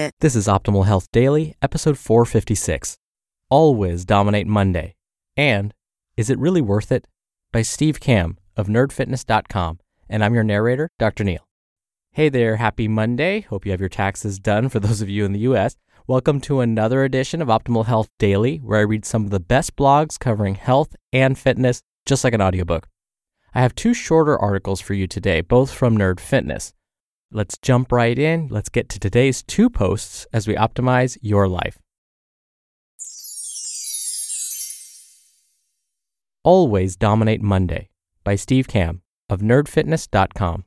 This is Optimal Health Daily, episode 456. Always Dominate Monday. And Is It Really Worth It? by Steve Kamb of nerdfitness.com. And I'm your narrator, Dr. Neil. Hey there, happy Monday. Hope you have your taxes done for those of you in the US. Welcome to another edition of Optimal Health Daily, where I read some of the best blogs covering health and fitness, just like an audiobook. I have two shorter articles for you today, both from Nerd Fitness. Let's jump right in. Let's get to today's two posts as we optimize your life. Always Dominate Monday by Steve Kamb of nerdfitness.com.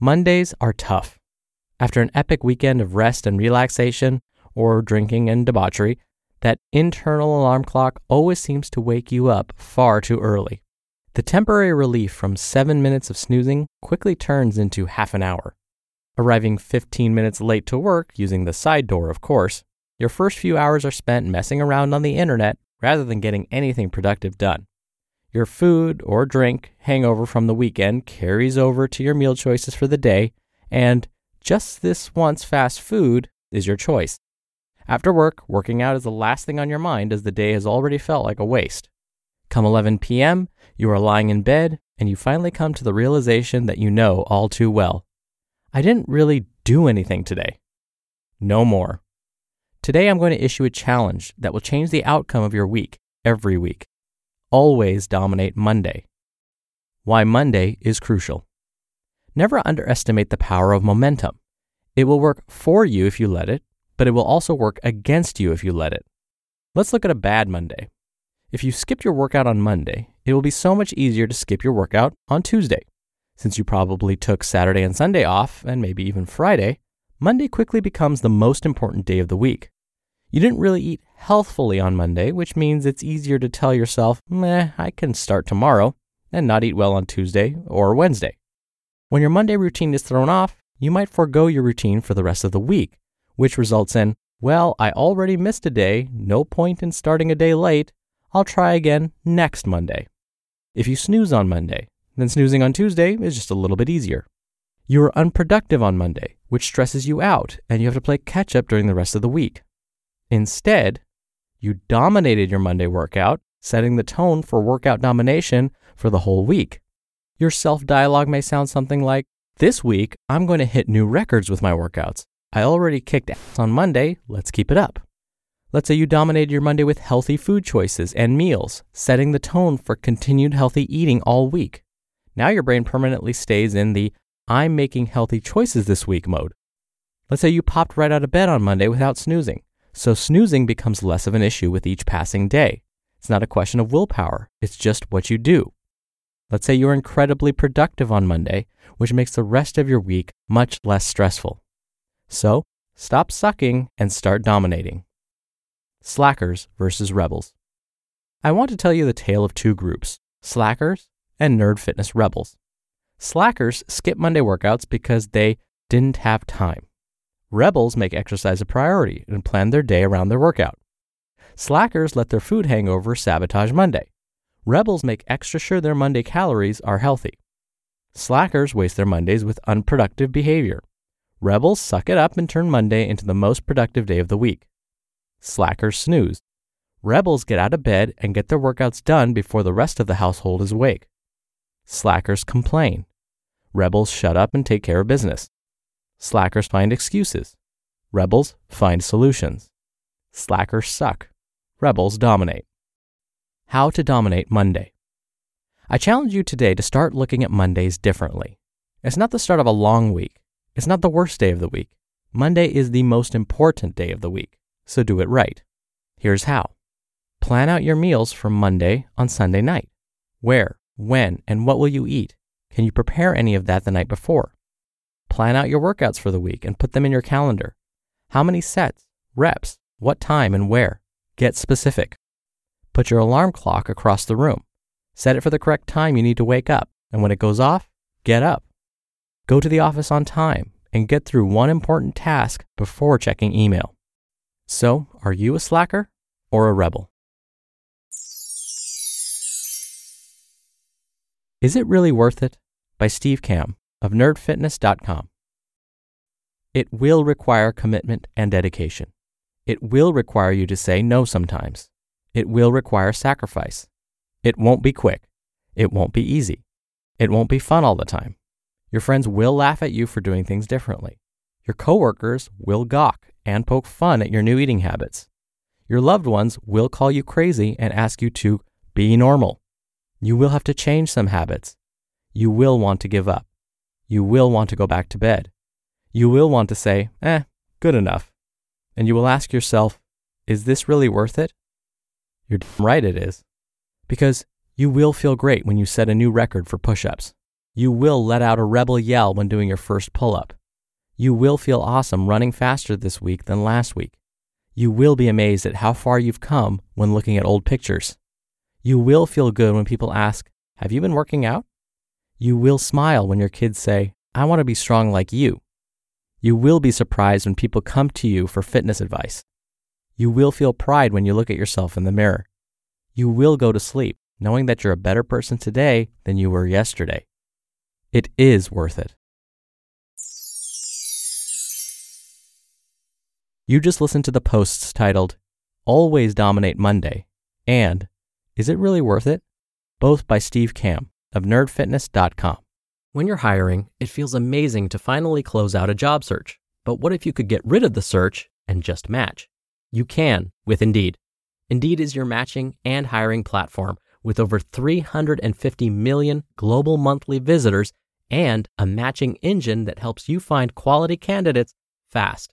Mondays are tough. After an epic weekend of rest and relaxation, or drinking and debauchery, that internal alarm clock always seems to wake you up far too early. The temporary relief from seven minutes of snoozing quickly turns into half an hour. Arriving 15 minutes late to work, using the side door, of course, your first few hours are spent messing around on the internet rather than getting anything productive done. Your food or drink hangover from the weekend carries over to your meal choices for the day, and just this once fast food is your choice. After work, working out is the last thing on your mind as the day has already felt like a waste. Come 11 p.m., you are lying in bed and you finally come to the realization that you know all too well. I didn't really do anything today. No more. Today I'm going to issue a challenge that will change the outcome of your week every week. Always dominate Monday. Why Monday is crucial. Never underestimate the power of momentum. It will work for you if you let it, but it will also work against you if you let it. Let's look at a bad Monday. If you skipped your workout on Monday, it will be so much easier to skip your workout on Tuesday. Since you probably took Saturday and Sunday off, and maybe even Friday, Monday quickly becomes the most important day of the week. You didn't really eat healthfully on Monday, which means it's easier to tell yourself, meh, I can start tomorrow, and not eat well on Tuesday or Wednesday. When your Monday routine is thrown off, you might forego your routine for the rest of the week, which results in, well, I already missed a day, no point in starting a day late, I'll try again next Monday. If you snooze on Monday, then snoozing on Tuesday is just a little bit easier. You are unproductive on Monday, which stresses you out, and you have to play catch up during the rest of the week. Instead, you dominated your Monday workout, setting the tone for workout domination for the whole week. Your self dialogue may sound something like This week, I'm going to hit new records with my workouts. I already kicked ass on Monday, let's keep it up. Let's say you dominated your Monday with healthy food choices and meals, setting the tone for continued healthy eating all week. Now your brain permanently stays in the I'm making healthy choices this week mode. Let's say you popped right out of bed on Monday without snoozing, so snoozing becomes less of an issue with each passing day. It's not a question of willpower, it's just what you do. Let's say you're incredibly productive on Monday, which makes the rest of your week much less stressful. So, stop sucking and start dominating slackers versus rebels. I want to tell you the tale of two groups slackers and nerd fitness rebels. Slackers skip Monday workouts because they didn't have time. Rebels make exercise a priority and plan their day around their workout. Slackers let their food hangover sabotage Monday. Rebels make extra sure their Monday calories are healthy. Slackers waste their Mondays with unproductive behavior. Rebels suck it up and turn Monday into the most productive day of the week. Slackers snooze. Rebels get out of bed and get their workouts done before the rest of the household is awake. Slackers complain. Rebels shut up and take care of business. Slackers find excuses. Rebels find solutions. Slackers suck. Rebels dominate. How to dominate Monday. I challenge you today to start looking at Mondays differently. It's not the start of a long week. It's not the worst day of the week. Monday is the most important day of the week, so do it right. Here's how. Plan out your meals for Monday on Sunday night. Where, when, and what will you eat? Can you prepare any of that the night before? Plan out your workouts for the week and put them in your calendar. How many sets, reps, what time, and where? Get specific. Put your alarm clock across the room. Set it for the correct time you need to wake up, and when it goes off, get up. Go to the office on time and get through one important task before checking email. So, are you a slacker or a rebel? Is It Really Worth It? by Steve Kamb of nerdfitness.com. It will require commitment and dedication. It will require you to say no sometimes. It will require sacrifice. It won't be quick. It won't be easy. It won't be fun all the time. Your friends will laugh at you for doing things differently. Your coworkers will gawk and poke fun at your new eating habits. Your loved ones will call you crazy and ask you to be normal. You will have to change some habits. You will want to give up. You will want to go back to bed. You will want to say, eh, good enough. And you will ask yourself, is this really worth it? You're damn right, it is. Because you will feel great when you set a new record for push ups. You will let out a rebel yell when doing your first pull up. You will feel awesome running faster this week than last week. You will be amazed at how far you've come when looking at old pictures. You will feel good when people ask, Have you been working out? You will smile when your kids say, I want to be strong like you. You will be surprised when people come to you for fitness advice. You will feel pride when you look at yourself in the mirror. You will go to sleep knowing that you're a better person today than you were yesterday. It is worth it. You just listened to the posts titled Always Dominate Monday and is it really worth it? Both by Steve Kamb of nerdfitness.com. When you're hiring, it feels amazing to finally close out a job search. But what if you could get rid of the search and just match? You can with Indeed. Indeed is your matching and hiring platform with over 350 million global monthly visitors and a matching engine that helps you find quality candidates fast.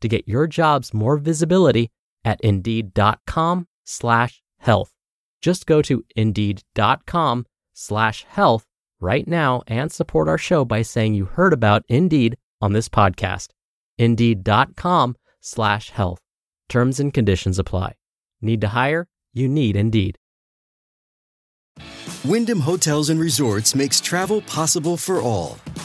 to get your jobs more visibility at indeed.com slash health. Just go to indeed.com slash health right now and support our show by saying you heard about Indeed on this podcast. Indeed.com slash health. Terms and conditions apply. Need to hire? You need Indeed. Wyndham Hotels and Resorts makes travel possible for all.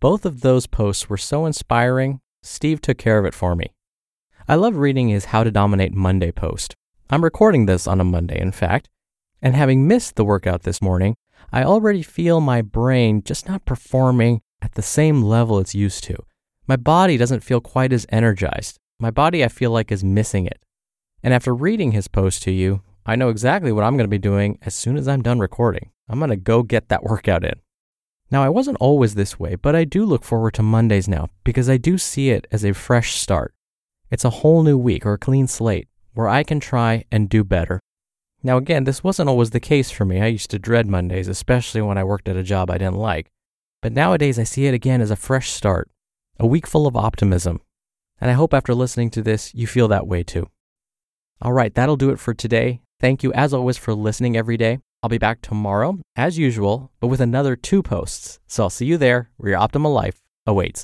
Both of those posts were so inspiring, Steve took care of it for me. I love reading his How to Dominate Monday post. I'm recording this on a Monday, in fact, and having missed the workout this morning, I already feel my brain just not performing at the same level it's used to. my body doesn't feel quite as energized. My body, I feel like, is missing it. And after reading his post to you, I know exactly what I'm going to be doing as soon as I'm done recording. I'm going to go get that workout in. Now, I wasn't always this way, but I do look forward to Mondays now because I do see it as a fresh start. It's a whole new week or a clean slate where I can try and do better. Now, again, this wasn't always the case for me. I used to dread Mondays, especially when I worked at a job I didn't like. But nowadays, I see it again as a fresh start, a week full of optimism. And I hope after listening to this, you feel that way too. All right, that'll do it for today. Thank you, as always, for listening every day. I'll be back tomorrow, as usual, but with another two posts. So I'll see you there where your optimal life awaits.